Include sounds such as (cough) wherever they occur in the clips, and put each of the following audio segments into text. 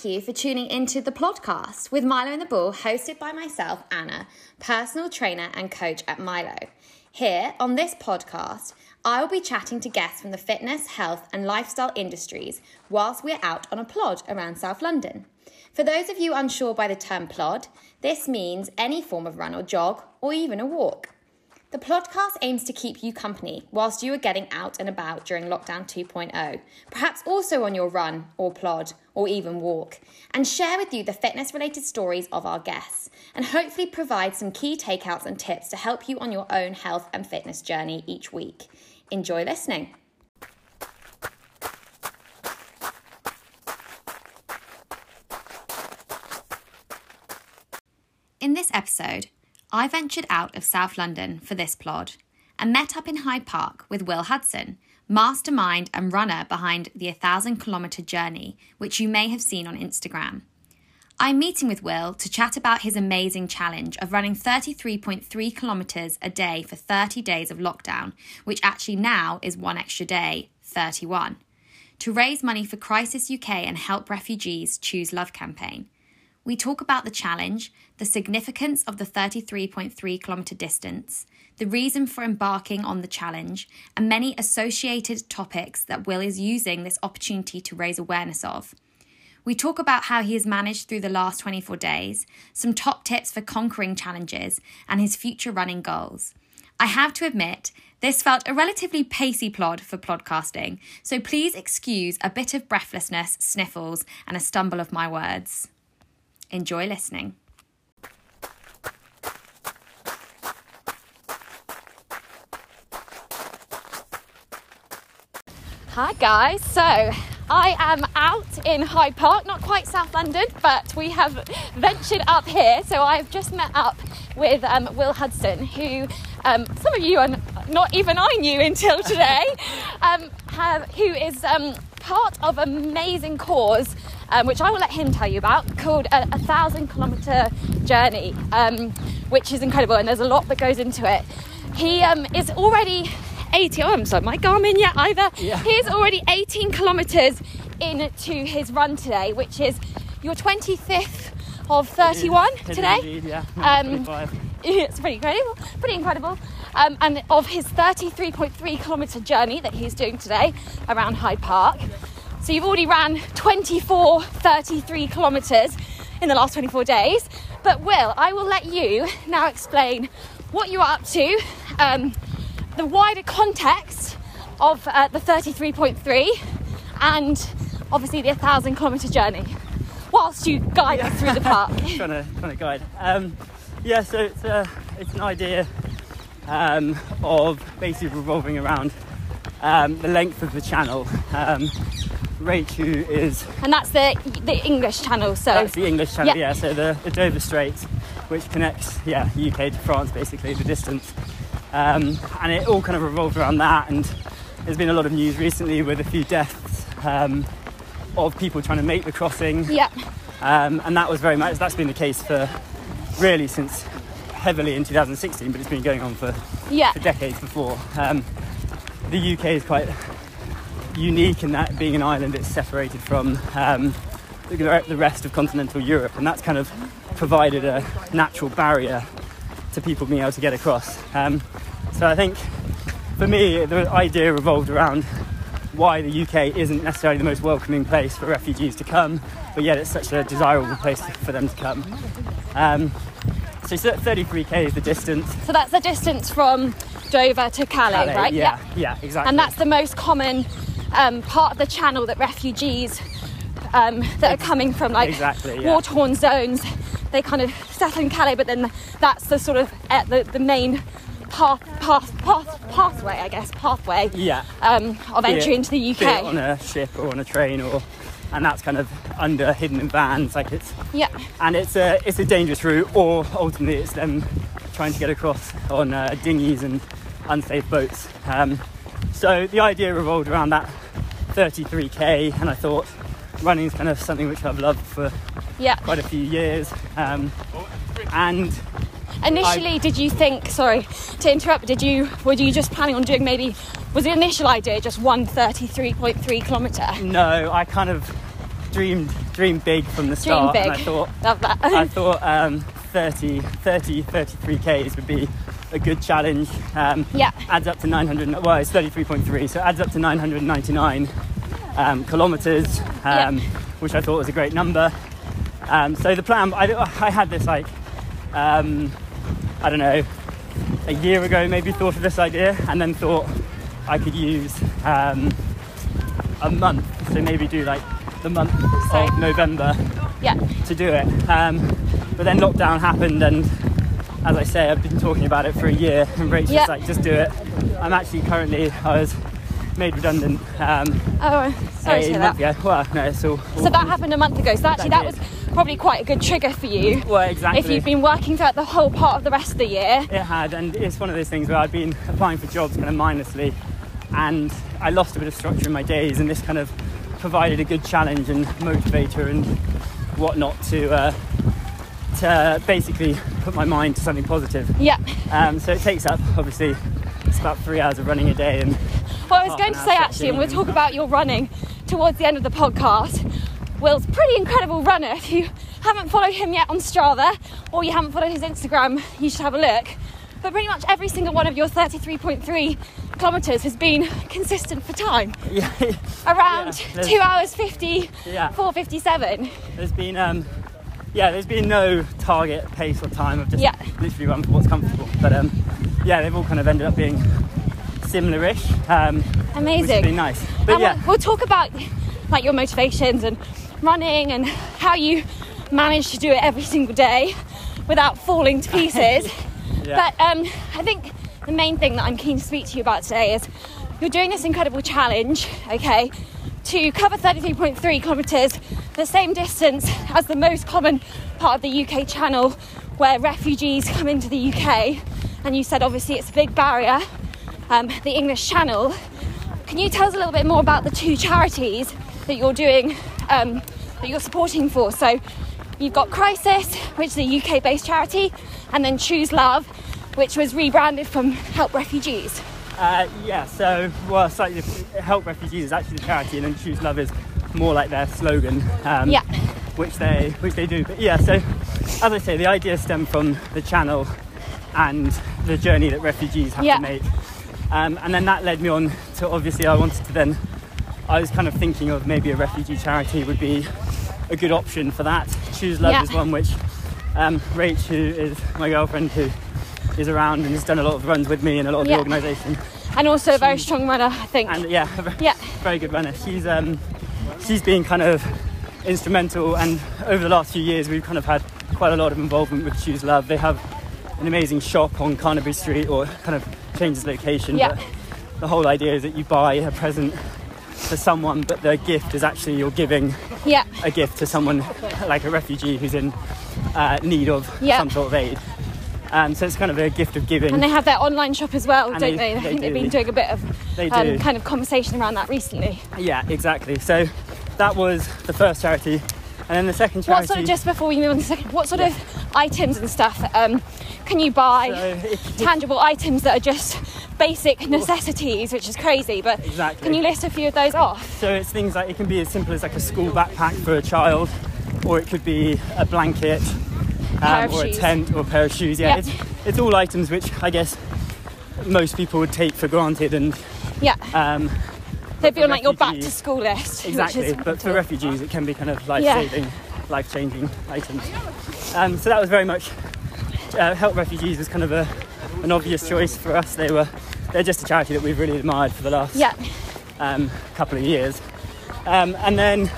thank you for tuning into the podcast with Milo and the Ball, hosted by myself, Anna, personal trainer and coach at Milo. Here on this podcast, I will be chatting to guests from the fitness, health, and lifestyle industries whilst we're out on a plod around South London. For those of you unsure by the term plod, this means any form of run or jog, or even a walk. The podcast aims to keep you company whilst you are getting out and about during lockdown 2.0, perhaps also on your run or plod or even walk, and share with you the fitness related stories of our guests, and hopefully provide some key takeouts and tips to help you on your own health and fitness journey each week. Enjoy listening. In this episode, I ventured out of South London for this plod and met up in Hyde Park with Will Hudson, mastermind and runner behind the 1,000 kilometre journey, which you may have seen on Instagram. I'm meeting with Will to chat about his amazing challenge of running 33.3 kilometres a day for 30 days of lockdown, which actually now is one extra day, 31, to raise money for Crisis UK and help refugees choose love campaign. We talk about the challenge, the significance of the 33.3 kilometre distance, the reason for embarking on the challenge, and many associated topics that Will is using this opportunity to raise awareness of. We talk about how he has managed through the last 24 days, some top tips for conquering challenges, and his future running goals. I have to admit, this felt a relatively pacey plod for podcasting, so please excuse a bit of breathlessness, sniffles, and a stumble of my words. Enjoy listening. Hi guys, so I am out in Hyde Park, not quite South London, but we have ventured up here. So I've just met up with um, Will Hudson, who um, some of you are not even I knew until today, (laughs) um, have, who is um, part of amazing cause um, which I will let him tell you about, called a, a thousand kilometre journey, um, which is incredible, and there's a lot that goes into it. He um, is already 80. Oh, I'm sorry, my Garmin yet either. Yeah. He is already 18 kilometres into his run today, which is your 25th of 31 today. Indeed, yeah. (laughs) Um, (laughs) it's pretty incredible. Pretty incredible. Um, and of his 33.3 kilometre journey that he's doing today around Hyde Park. So you've already ran 24, 33 kilometres in the last 24 days. But Will, I will let you now explain what you are up to, um, the wider context of uh, the 33.3, and obviously the 1,000 kilometre journey, whilst you guide us through the park. (laughs) trying to trying to guide. Um, yeah, so it's a, it's an idea um, of basically revolving around um, the length of the channel. Rach, who is And that's the the English channel. So that's the English channel, Yeah. yeah. So the, the Dover Strait, which connects yeah UK to France, basically the distance, um, and it all kind of revolves around that. And there's been a lot of news recently with a few deaths um, of people trying to make the crossing. yeah, Um, and that was very much that's been the case for really since heavily in 2016, but it's been going on for, yeah, for decades before. Um, the UK is quite unique in that being an island, it's separated from um, the, the rest of continental Europe, and that's kind of provided a natural barrier to people being able to get across. Um, so I think for me, the idea revolved around why the UK isn't necessarily the most welcoming place for refugees to come, but yet it's such a desirable place for them to come. Um, so 33k is the distance. So that's the distance from Dover to Calais, Calais, right? Yeah, yeah, exactly. And that's the most common um, part of the channel that refugees um, that are coming from like Exactly, yeah. war-torn zones, they kind of settle in Calais, but then that's the sort of uh, the, the main path, path, path, pathway, I guess, pathway yeah. um, of Be it- entry into the it on a ship or on a train or and that's kind of under hidden in vans like it's Yeah, and it's a it's a dangerous route or ultimately it's them trying to get across on uh, dinghies and unsafe boats um, so the idea revolved around that 33k and i thought running is kind of something which i've loved for yeah. quite a few years um, and Initially, did you think? Sorry to interrupt. Did you? Were you just planning on doing maybe? Was the initial idea just one thirty-three point three kilometre? no i kind of dreamed dreamed big from the start. Dream big. I thought Love that. I thought um, 30, 30, 33 Ks would be a good challenge. Um, Yeah. Adds up to 900, well, it's 33.3, so it adds up to 999 um, kilometres, um, Yeah. which I thought was a great number. Um, so the plan, I, I had this like, um, I don't know, a year ago maybe thought of this idea and then thought I could use um, a month, so maybe do like the month Sorry. of November yeah. to do it. Um, but then lockdown happened, and as I say, I've been talking about it for a year, and Rachel's Yeah. like, just do it. I'm actually currently, I was made redundant. Um, Oh, sorry to hear that. ago. Well, no, it's all. So that happened a month ago. So actually, that That was probably quite a good trigger for you. Well, exactly. If you've been working throughout the whole part of the rest of the year. It had, and it's one of those things where I've been applying for jobs kind of mindlessly, and I lost a bit of structure in my days, and this kind of provided a good challenge and motivator and whatnot to uh, to basically put my mind to something positive. Yeah. Um, so it takes up, obviously, it's about three hours of running a day, and Well, I was going to say actually, and we'll talk about your running towards the end of the podcast. Will's pretty incredible runner. If you haven't followed him yet on Strava or you haven't followed his Instagram, you should have a look. But pretty much every single one of your 33.3 kilometres has been consistent for time. (laughs) yeah, Around Yeah, 2 hours 50, yeah. 457. There's been, um, yeah, there's been no target pace or time. I've just Yeah. literally run for what's comfortable. But um, yeah, they've all kind of ended up being similar-ish, um, which has Amazing. been nice. But and yeah, we'll, we'll talk about like your motivations and running and how you manage to do it every single day without falling to (laughs) pieces. yeah, But um, I think the main thing that I'm keen to speak to you about today is you're doing this incredible challenge, okay, to cover 33.3 kilometres, the same distance as the most common part of the UK channel where refugees come into the UK. And you said obviously it's a big barrier, um, the English Channel. Can you tell us a little bit more about the two charities that you're doing, um, that you're supporting for? So you've got Crisis, which is a UK based charity, and then Choose Love, which was rebranded from Help Refugees. Uh, yeah. So well, slightly help refugees is actually the charity, and then choose love is more like their slogan. Um, Yeah. which they which they do. But yeah, so as I say, the idea stemmed from the channel and the journey that refugees have Yeah. to make, um, and then that led me on to obviously I wanted to then. I was kind of thinking of maybe a refugee charity would be a good option for that. Choose Love Yeah. is one which um, Rach, who is my girlfriend, who is around and has done a lot of runs with me and a lot of Yeah. the organisation, And also a very She- strong runner, I think. and yeah, (laughs) very, Yeah. very good runner. She's um, she's been kind of instrumental, and over the last few years, we've kind of had quite a lot of involvement with Choose Love. They have an amazing shop on Carnaby Street, or kind of changes location. Yeah. But the whole idea is that you buy a present for someone, but the gift is actually you're giving Yeah. a gift to someone like a refugee who's in uh, need of Yeah. some sort of aid. Um, so it's kind of a gift of giving. And they have their online shop as well, And don't they- they? I think they've do. been doing a bit of they um, kind of conversation around that recently. Yeah, exactly. So that was the first charity, and then the second charity. What sort of, just before we move on to the second, what sort of items and stuff um, can you buy? So tangible items that are just basic necessities, which is crazy. But Exactly. can you list a few of those off? So it's things like it can be as simple as like a school backpack for a child, or it could be a blanket, um, or shoes. a tent, or a pair of shoes. Yeah, Yeah. It's, it's all items which I guess most people would take for granted, and Yeah, um, they'd be on like your back to school list. (laughs) exactly. But for refugees, it can be kind of life-saving, life-changing items. Um, so that was very much uh, help refugees was kind of a, an obvious choice for us. They were they're just a charity that we've really admired for the last yeah, um, couple of years. Um, and then,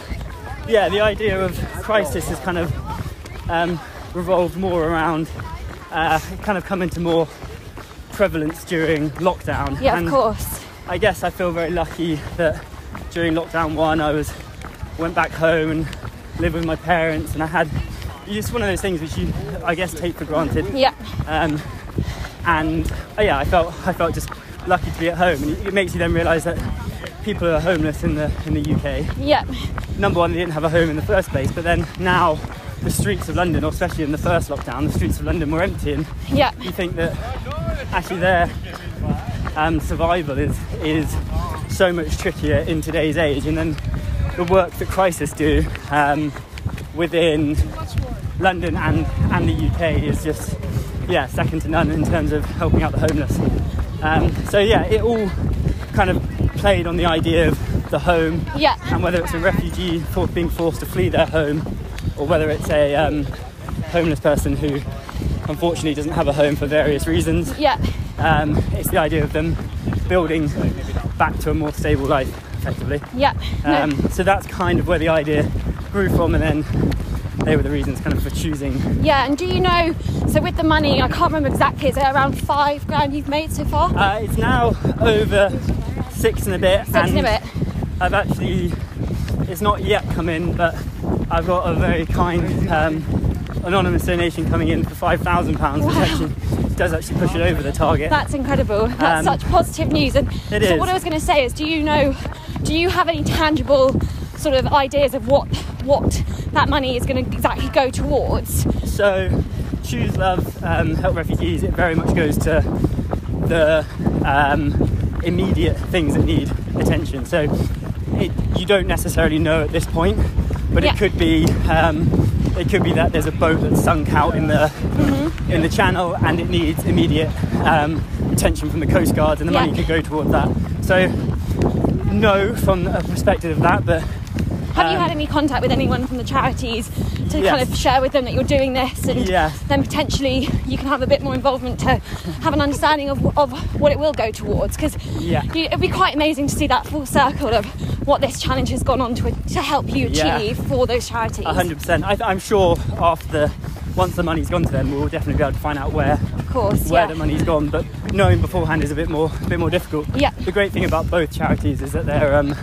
yeah, the idea of crisis is kind of um, revolved more around, uh, kind of come into more prevalence during lockdown. yeah, and of course. I guess I feel very lucky that during lockdown one, I was went back home and lived with my parents, and I had just one of those things which you, I guess, take for granted. Yeah, Um, and uh, yeah, I felt I felt just lucky to be at home, and it, it makes you then realise that people are homeless in the in the UK. yeah, Number one, they didn't have a home in the first place, but then now the streets of London, or especially in the first lockdown, the streets of London were empty, and yeah, you think that actually their um, survival is is so much trickier in today's age, and then the work that Crisis do um, within London and, and the UK is just yeah second to none in terms of helping out the homeless. Um, so yeah, it all kind of played on the idea of the home Yeah. and whether it's a refugee for being forced to flee their home or whether it's a um, homeless person who unfortunately doesn't have a home for various reasons. Yeah. Um, it's the idea of them building back to a more stable life, effectively. Yeah. No. Um, so that's kind of where the idea grew from, and then they were the reasons kind of for choosing. Yeah, and do you know? So with the money, I can't remember exactly. Is it around five grand you've made so far? Uh, it's now over six and a bit, Six and and a bit. I've actually, it's not yet come in, but I've got a very kind um, anonymous donation coming in for five thousand pounds, which actually does actually push it over the target. That's incredible. That's Um, such positive news. And so is. what I was going to say is, do you know? Do you have any tangible sort of ideas of what what that money is going to exactly go towards? So, Choose Love, um, Help Refugees, it very much goes to the um, immediate things that need attention. So, it, you don't necessarily know at this point, but Yeah. it could be um, it could be that there's a boat that's sunk out in the Mm-hmm. in the channel and it needs immediate um, attention from the Coast Guard, and the money could go towards that. So, no, from a perspective of that, but Have you Um, had any contact with anyone from the charities to Yes. kind of share with them that you're doing this and then potentially you can have a bit more involvement to have an understanding of, of what it will go towards because Yeah. it'd be quite amazing to see that full circle of what this challenge has gone on to, to help you Yeah. achieve for those charities. Hundred percent. I- I'm sure after once the money's gone to them, we'll definitely be able to find out where Of course, where yeah. the money's gone. But knowing beforehand is a bit more a bit more difficult. Yeah. The great thing about both charities is that they're um,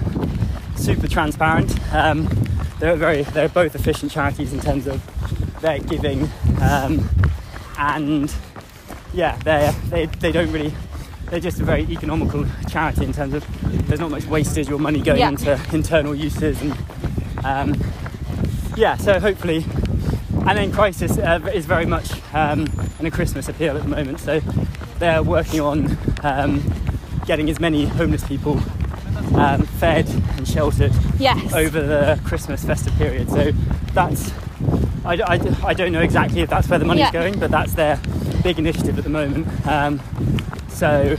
super transparent. Um, they're very they're both efficient charities in terms of their giving, um, and yeah, they they they don't really. They're just a very economical charity in terms of there's not much wastage or money going Yeah. into internal uses and um, yeah, so hopefully, and then Crisis uh, is very much um, in a Christmas appeal at the moment. So they're working on um, getting as many homeless people um, fed and sheltered Yes. over the Christmas festive period. So that's I, I, I don't know exactly if that's where the money's Yeah. going, but that's their big initiative at the moment. So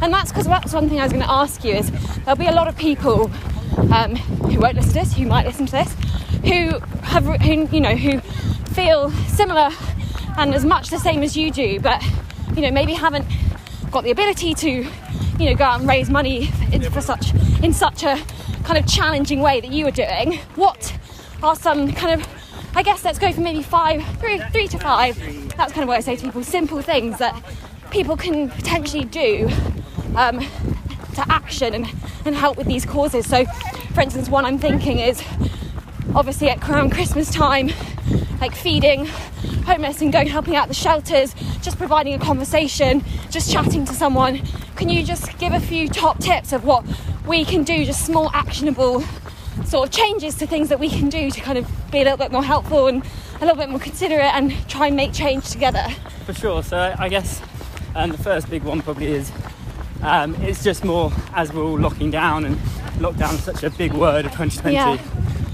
And that's because that's one thing I was going to ask you is there'll be a lot of people um, who won't listen to this, who might listen to this, who have, who you know, who feel similar and as much the same as you do, but you know maybe haven't got the ability to, you know, go out and raise money in, for such in such a kind of challenging way that you are doing. What are some kind of I guess let's go for maybe five, three, three to five. That's kind of what I say to people. Simple things that people can potentially do um, to action and, and help with these causes. So, for instance, one I'm thinking is obviously at around Christmas time, like feeding homeless and going helping out the shelters, just providing a conversation, just chatting to someone. Can you just give a few top tips of what we can do, just small actionable sort of changes to things that we can do to kind of be a little bit more helpful and a little bit more considerate and try and make change together? For sure. So I- I guess um, the first big one probably is um, it's just more as we're all locking down and lockdown is such a big word of 2020. Yeah.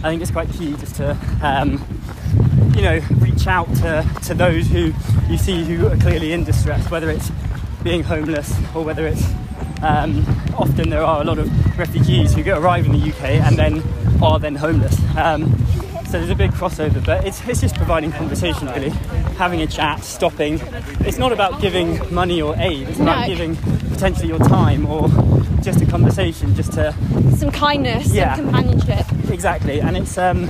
I think it's quite key just to um, you know reach out to, to those who you see who are clearly in distress, whether it's being homeless or whether it's um, often there are a lot of refugees who get, arrive in the UK and then are then homeless. Um, so there's a big crossover, but it's, it's just providing conversation really, having a chat, stopping. It's not about giving money or aid, it's about No. giving potentially your time or just a conversation just to Some kindness, Yeah. some companionship. exactly and it's um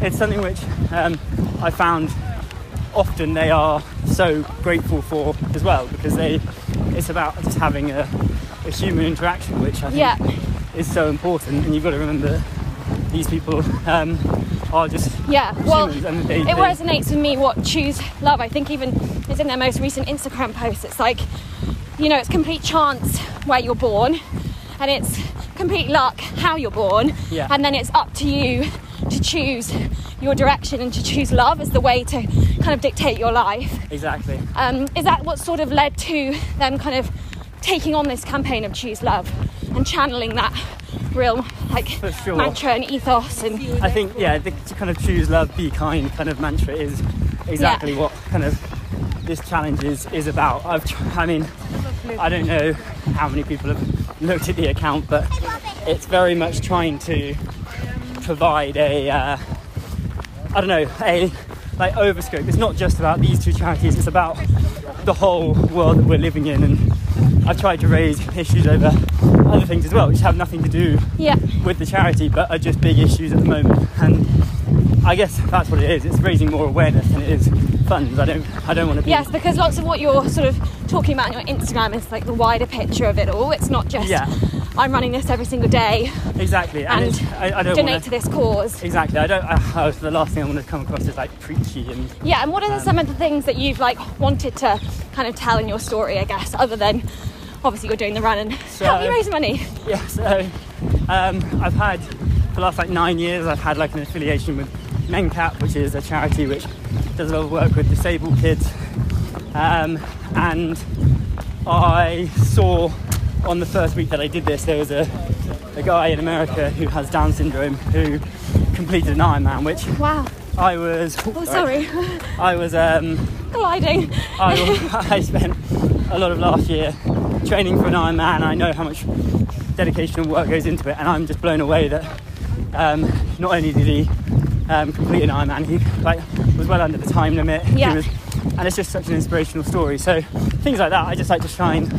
it's something which um, i found often they are so grateful for as well because they it's about just having a, a human interaction which i think Yeah. is so important and you've got to remember these people um, are just Yeah, well, they, it they- resonates with me what choose love. I think even is in their most recent Instagram post. It's like, you know, it's complete chance where you're born, and it's complete luck how you're born, Yeah. and then it's up to you to choose your direction and to choose love as the way to kind of dictate your life. exactly Um, is that what sort of led to them kind of taking on this campaign of choose love and channeling that real like sure. mantra and ethos and I think yeah, the to kind of choose love, be kind kind of mantra is exactly Yeah. what kind of this challenge is is about. I've I mean, I don't know how many people have looked at the account, but it's very much trying to provide a uh, I don't know a like overscope. It's not just about these two charities. It's about the whole world that we're living in, and I've tried to raise (laughs) issues over other things as well, which have nothing to do yeah with the charity, but are just big issues at the moment. And I guess that's what it is. It's raising more awareness than it is funds. I don't, I don't want to be. yes because lots of what you're sort of talking about on your instagram is like the wider picture of it all it's not just Yeah. I'm running this every single day exactly. And, and I, I don't donate want to this cause Exactly. I don't. I, the last thing I want to come across is like preachy and yeah and what are Um, some of the things that you've like wanted to kind of tell in your story i guess other than obviously you're doing the run and help me So- raise money yeah. So um, I've had for the last like nine years. I've had like an affiliation with MenCap, which is a charity which does a lot of work with disabled kids. Um, and I saw on the first week that I did this, there was a, a guy in America who has Down syndrome who completed an Ironman, which wow I was. oh sorry (laughs) I was. Um, gliding I, (laughs) I spent a lot of last year training for an Ironman. I know how much dedication and work goes into it, and I'm just blown away that um, not only did he um, complete an Ironman, he like was well under the time limit. Yeah. was, and it's just such an inspirational story. So things like that, I just like to shine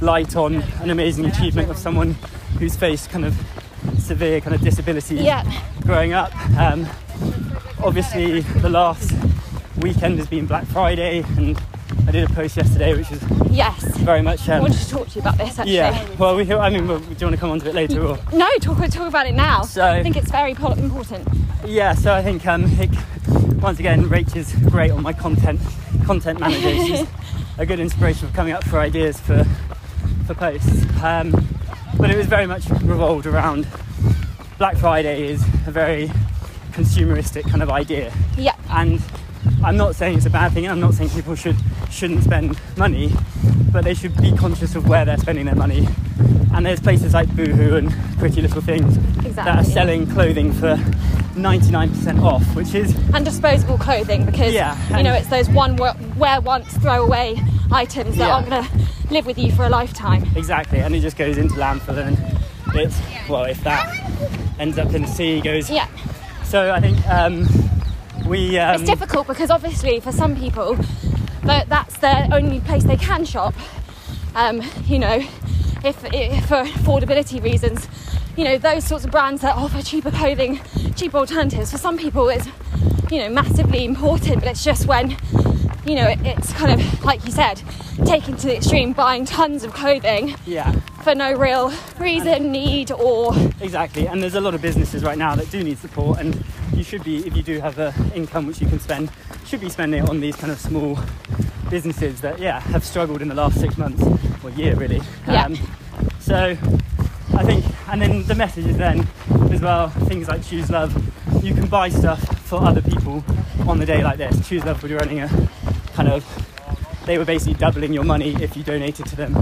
light on an amazing achievement of someone who's faced kind of severe kind of disability yeah growing up. Um, obviously, the last weekend has been Black Friday, and I did a post yesterday, which was yes very much. i Um, wanted to talk to you about this actually yeah. Well, we. I mean, well, do you want to come on to it later? Or no talk, talk about it now So- i think it's very important yeah. So I think um, it, once again, Rach is great on my content content manager. She's (laughs) a good inspiration for coming up for ideas for for posts. Um, but it was very much revolved around Black Friday is a very consumeristic kind of idea. yeah and I'm not saying it's a bad thing. and I'm not saying people should shouldn't spend money, but they should be conscious of where they're spending their money. And there's places like Boohoo and Pretty Little Things that are Exactly. selling clothing for 99% off, which is and disposable clothing because Yeah, you know it's those one wear wear once throw away items that Yeah. aren't going to live with you for a lifetime exactly, and it just goes into landfill and it's well, if that ends up in the sea, goes. yeah So I think um, we. Um, it's difficult because obviously for some people that that's their only place they can shop um, you know if, if for affordability reasons you know those sorts of brands that offer cheaper clothing cheaper alternatives for some people it's you know massively important but it's just when you know it, it's kind of like you said taken to the extreme buying tons of clothing Yeah. for no real reason need or Exactly, and there's a lot of businesses right now that do need support, and you should be, if you do have a income which you can spend, should be spending it on these kind of small businesses that, yeah, have struggled in the last six months or year really. Yeah. Um, so I think, and then the message is then as well, things like Choose Love, you can buy stuff for other people on the day like this. Choose Love would be running a kind of, they were basically doubling your money if you donated to them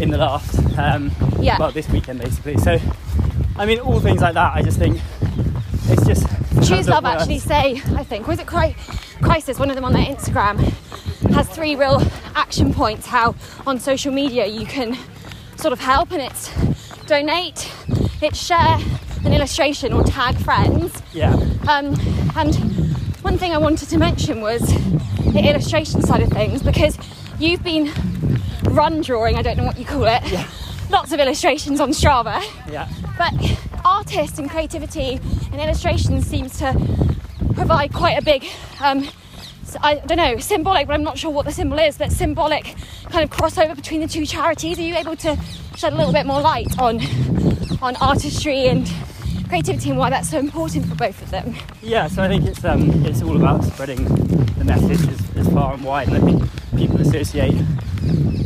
in the last, um, Yeah. well, this weekend basically. So, I mean, all things like that, I just think it's just. Choose Love worst. actually say, I think, was it Cri- Crisis, one of them on their Instagram, has three real action points how on social media you can sort of help, and it's donate, it's share an illustration or tag friends. Yeah, Um, and one thing I wanted to mention was the illustration side of things because you've been run drawing, I don't know what you call it, Yeah. (laughs) lots of illustrations on Strava. yeah, But artists and creativity and illustration seems to provide quite a big, um, I don't know, symbolic, but I'm not sure what the symbol is, but symbolic kind of crossover between the two charities. Are you able to shed a little bit more light on on artistry and creativity and why that's so important for both of them? yeah. So I think it's um, it's all about spreading the message as, as far and wide, and I think people associate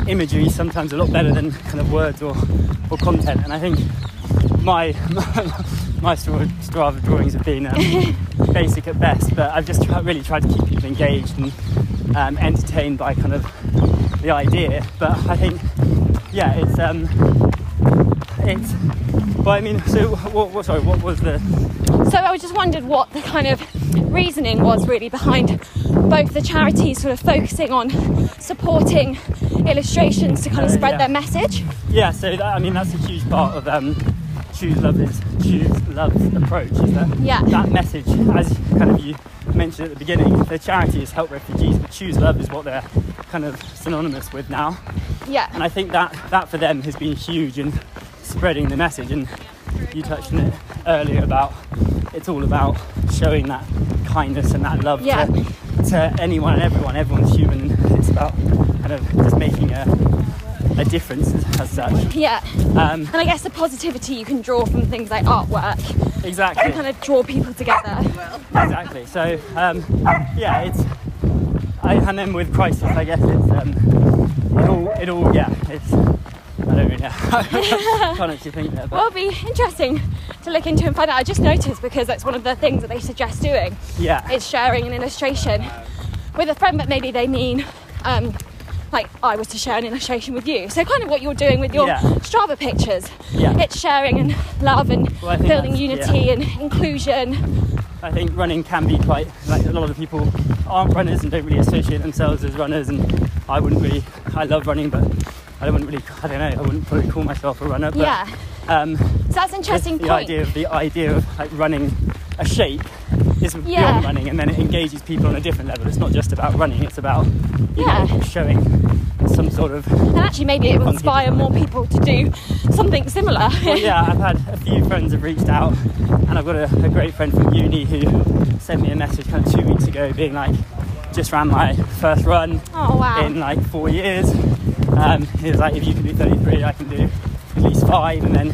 imagery sometimes a lot better than kind of words or, or content. And I think my my, (laughs) my Stra- Strava drawings have been um, (laughs) basic at best, but I've just tried, really tried to keep people engaged and um, entertained by kind of the idea. But I think, yeah, it's um, it's. Well, I mean, so what? what sorry, what was the? So I just wondered what the kind of reasoning was really behind both the charities sort of focusing on supporting illustrations to kind of Uh, spread yeah. their message. Yeah, so that, I mean that's a huge part of um, choose love is choose love's approach is that Yeah. that message as kind of you mentioned at the beginning their charity is help refugees but choose love is what they're kind of synonymous with now Yeah. and I think that that for them has been huge in spreading the message and you touched on it earlier about it's all about showing that kindness and that love Yeah. to, to anyone and everyone everyone's human it's about kind of just making a, a difference as, such Yeah. um, And I guess the positivity you can draw from things like artwork exactly can kind of draw people together. exactly so um, yeah it's I, and then with crisis I guess it's um, it all it all yeah it's I don't really know (laughs) can't actually think there but Well, it'll be interesting to look into and find out. I just noticed because that's one of the things that they suggest doing yeah is sharing an illustration with a friend, but maybe they mean um, like I was to share an illustration with you. So kind of what you're doing with your Yeah. Strava pictures. Yeah. It's sharing and love and Well, building unity yeah. and inclusion. I think running can be quite like a lot of people aren't runners and don't really associate themselves as runners and I wouldn't really I love running but I wouldn't really I don't know I wouldn't probably call myself a runner but yeah. um, So that's an the, interesting the point. idea of the idea of like running a shape is Yeah. beyond running and then it engages people on a different level it's not just about running it's about you Yeah. know showing some sort of And actually, maybe it will inspire more people to do something similar. well, yeah I've had a few friends have reached out and I've got a, a great friend from uni who sent me a message kind of two weeks ago being like just ran my first run oh wow. in like four years. Um, he was like, if you can do 33, I can do at least five. And then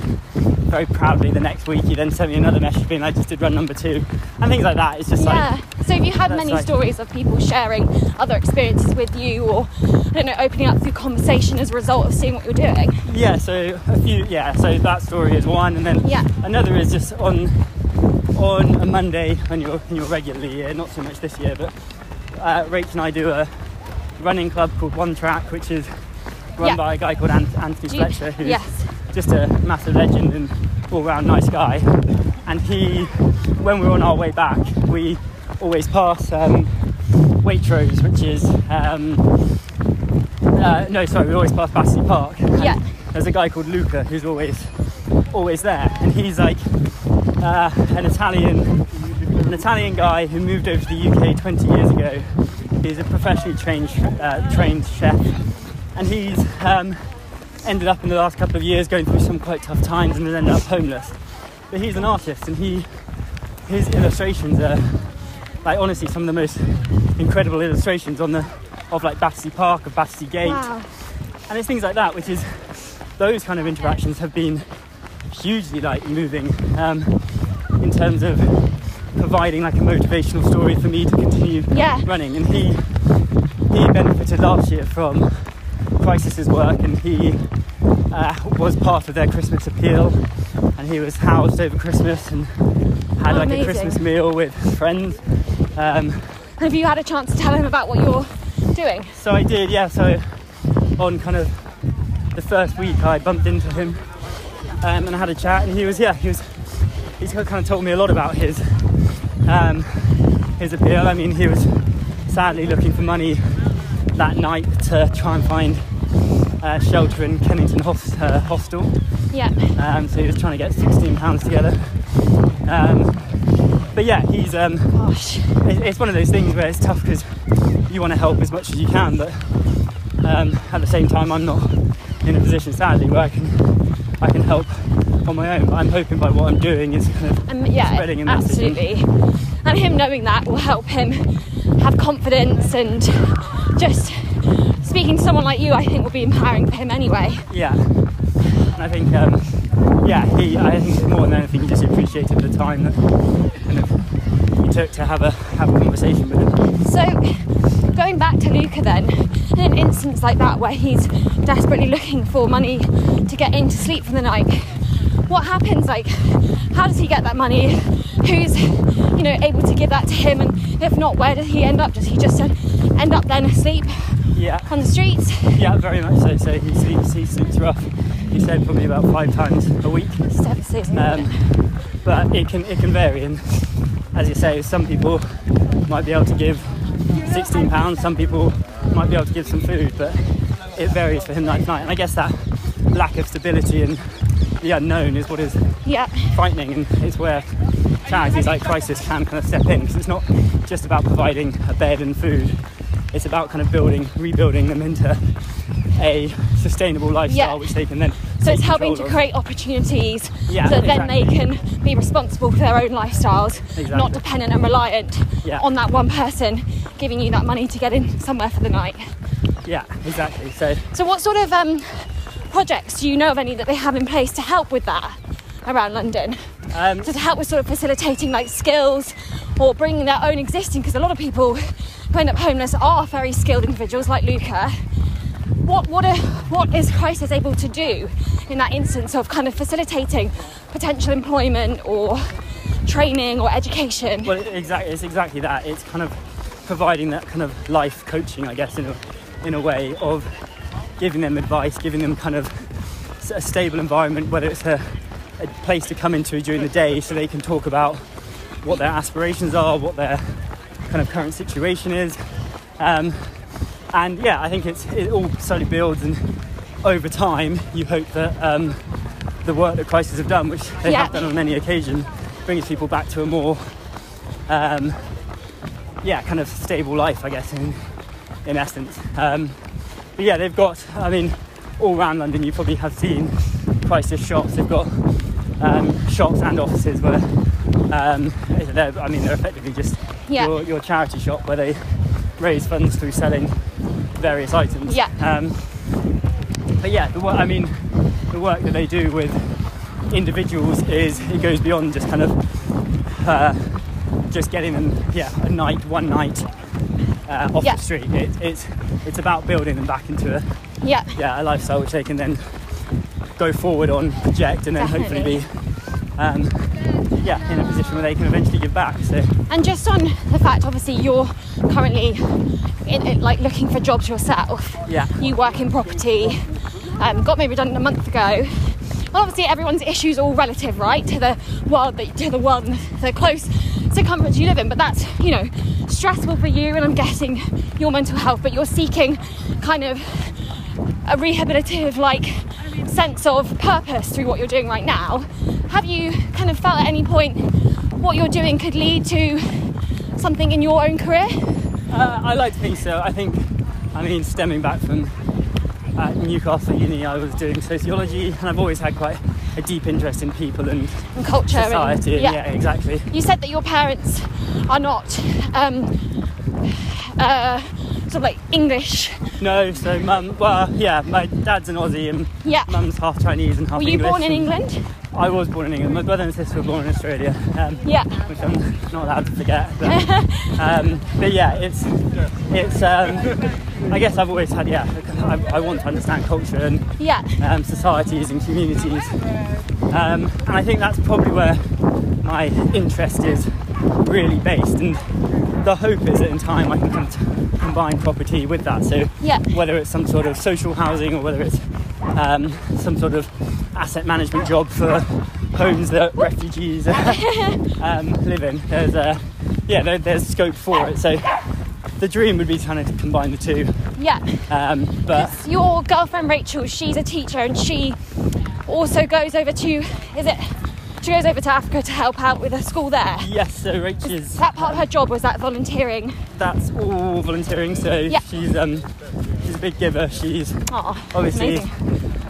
very proudly the next week, he then sent me another message being, I just did run number two. And things like that. It's just like yeah. like, so have you had many like- stories of people sharing other experiences with you, or I don't know, opening up through conversation as a result of seeing what you're doing? yeah, so a few, yeah, so that story is one. And then Yeah. another is just on on a Monday when you're, when you're regularly here, not so much this year, but uh, Rach and I do a running club called One Track, which is run Yeah. by a guy called Ant- Anthony Fletcher, who's yes. Just a massive legend and all round nice guy. And he, when we were on our way back, we always pass um, Waitrose, which is, um, uh, no, sorry, we always pass Battersea Park. Yeah. There's a guy called Luca who's always, always there. And he's like uh, an Italian, an Italian guy who moved over to the UK 20 years ago. He's a professionally trained, uh, trained chef. And he's um, ended up in the last couple of years going through some quite tough times and has ended up homeless. But he's an artist and he his illustrations are like honestly some of the most incredible illustrations on the of like Battersea Park, of Battersea Gate. Wow. And it's things like that, which is those kind of interactions have been hugely like moving um, in terms of providing like a motivational story for me to continue Yeah. running. And he he benefited last year from Crisis's work, and he uh, was part of their Christmas appeal, and he was housed over Christmas and had Oh, like amazing. a Christmas meal with friends. Um, Have you had a chance to tell him about what you're doing? so I did, yeah. So on kind of the first week, I bumped into him um, and I had a chat, and he was, yeah, he was. He's kind of told me a lot about his um, his appeal. I mean, he was sadly looking for money that night to try and find uh, shelter in Kennington Hos- uh, Hostel. Yeah. Um, so he was trying to get 16 pounds together. Um, but yeah, he's um, Gosh. it- it's one of those things where it's tough because you want to help as much as you can, but um, at the same time, I'm not in a position, sadly, where I can I can help on my own. But I'm hoping by what I'm doing is kind of Um, yeah, Spreading a message. absolutely. And him knowing that will help him have confidence and just speaking to someone like you, I think, will be empowering for him anyway. yeah. And I think um, yeah, he I think more than anything, he just appreciated the time that kind of he took to have a have a conversation with him. So, going back to Luca then, in an instance like that where he's desperately looking for money to get in to sleep for the night, what happens? Like, how does he get that money? Who's, you know, able to give that to him? And if not, where does he end up? Does he just end up then asleep Yeah. on the streets? Yeah, very much so. So he sleeps, he sleeps rough. He said, probably about five times a week. Um, but it can it can vary, and as you say, some people might be able to give 16 pounds. Some people might be able to give some food, but it varies for him night to night. And I guess that lack of stability and the unknown is what is yeah, frightening, and it's where charities like Crisis can kind of step in because it's not just about providing a bed and food. It's about kind of building, rebuilding them into a sustainable lifestyle, Yeah. which they can then. so it's helping to of. create opportunities Yeah, so that then they can be responsible for their own lifestyles, Exactly. not dependent and reliant Yeah. on that one person giving you that money to get in somewhere for the night. Yeah, exactly. So So, what sort of um, projects do you know of any that they have in place to help with that around London? um, So, to help with sort of facilitating like skills or bringing their own existing, because a lot of people who end up homeless are very skilled individuals like Luca. What what are, what is Crisis able to do in that instance of kind of facilitating potential employment or training or education? Well, exactly, it's exactly that. It's kind of providing that kind of life coaching, I guess, in a, in a way of giving them advice, giving them kind of a stable environment, whether it's a, a place to come into during the day so they can talk about what their aspirations are, what their kind of current situation is. Um, and yeah, I think it's, it all slowly builds, and over time, you hope that um, the work that Crisis have done, which they Yeah. have done on many occasions, brings people back to a more um, yeah, kind of stable life, I guess, in in essence. Um, but yeah, they've got, I mean, all around London, you probably have seen Crisis shops. They've got um, shops and offices where, um, I mean, they're effectively just Yeah. your, your charity shop where they raise funds through selling various items. Yeah. Um, but yeah, the I mean, the work that they do with individuals is it goes beyond just kind of uh, just getting them yeah a night one night uh, off Yeah. the street it, it's it's about building them back into a yeah. yeah a lifestyle which they can then go forward on project and then hopefully be um, yeah in a position where they can eventually give back so And just on the fact, obviously, you're currently in, in, like looking for jobs yourself. Yeah. You work in property. Um, got made redundant a month ago. Well, obviously, everyone's issues are all relative, right, to the world that to the world and the close circumference you live in. But that's you know stressful for you, and I'm guessing your mental health. But you're seeking kind of a rehabilitative like sense of purpose through what you're doing right now. Have you kind of felt at any point what you're doing could lead to something in your own career? Uh, I like to think so. I think, I mean, stemming back from uh, Newcastle Uni, I was doing sociology, and I've always had quite a deep interest in people and And culture society. and and yeah. exactly. You said that your parents are not um, uh, sort of like English. No, so mum, well, yeah, my dad's an Aussie and Yeah. mum's half Chinese and half Were you English. born in England? I was born in England. My brother and sister were born in Australia. Um, Yeah. which I'm not allowed to forget. But, um, but yeah, it's it's. Um, I guess I've always had yeah. I, I want to understand culture and Yeah. um, societies and communities, um, and I think that's probably where my interest is really based. And the hope is that in time I can combine property with that. So Yeah. whether it's some sort of social housing or whether it's um, some sort of asset management job for homes that refugees (laughs) um, live in. There's a yeah, there, there's scope for it. So the dream would be trying to combine the two. Yeah. Um, but Your girlfriend Rachel, she's a teacher and she also goes over to, is it? She goes over to Africa to help out with a school there. yes, so Rachel's is That part of her job was that volunteering. that's all volunteering. So Yeah. she's um, she's a big giver. She's obviously.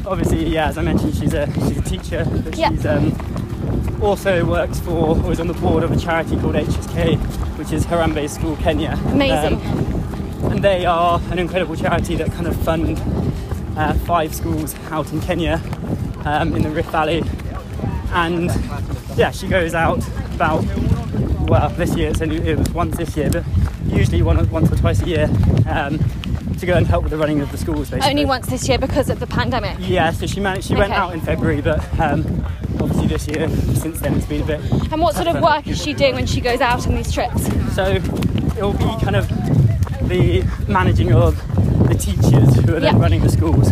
Obviously yeah, as I mentioned, she's a she's a teacher, but Yeah. she's um, also works for or is on the board of a charity called HSK, which is Harambee School Kenya. Amazing. Um, and they are an incredible charity that kind of fund uh, five schools out in Kenya um, in the Rift Valley. And yeah, she goes out about well this year it's only it was once this year, but usually one once or twice a year um, to go and help with the running of the schools. Basically. Only once this year because of the pandemic. Yeah, so she managed. She went out in February, but um, obviously this year, since then, it's been a bit. And what sort of work is she doing when she goes out on these trips? So it will be kind of the managing of the teachers who are then Yeah. running the schools.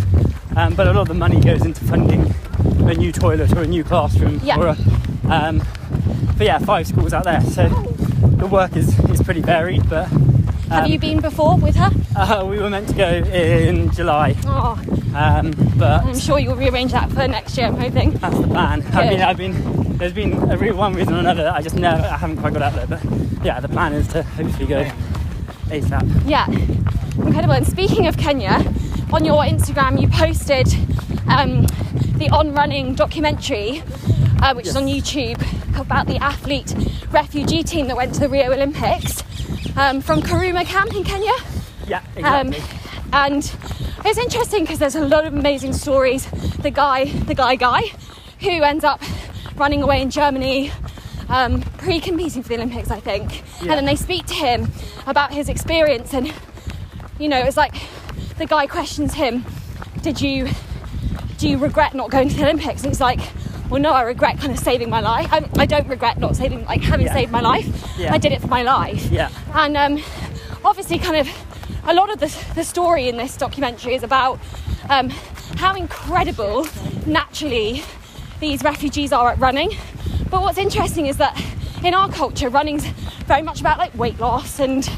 Um, but a lot of the money goes into funding a new toilet or a new classroom. Yeah. Or a, um, but yeah, five schools out there. So the work is, is pretty varied. But Have um, you been before with her? Uh, we were meant to go in July, Oh, um, but I'm sure you'll rearrange that for next year. I'm hoping. that's the plan. I mean, I've been there's been a re- one reason or another. that I just never I haven't quite got out there. But yeah, the plan is to hopefully go ASAP. Yeah, incredible. And speaking of Kenya, on your Instagram you posted um, the on running documentary, uh, which is on YouTube, about the athlete refugee team that went to the Rio Olympics um, from Kakuma camp in Kenya. Yeah, Um, and it's interesting because there's a lot of amazing stories. The guy, the guy, guy, who ends up running away in Germany, um, pre-competing for the Olympics, I think. And then they speak to him about his experience, and you know, it's like the guy questions him, "Did you, do you regret not going to the Olympics?" And he's like. Well, no, I regret kind of saving my life. I, I don't regret not saving, like having Yeah. saved my life. Yeah. I did it for my life. Yeah. And um, obviously, kind of a lot of the, the story in this documentary is about um, how incredible naturally these refugees are at running. But what's interesting is that in our culture, running's very much about like weight loss and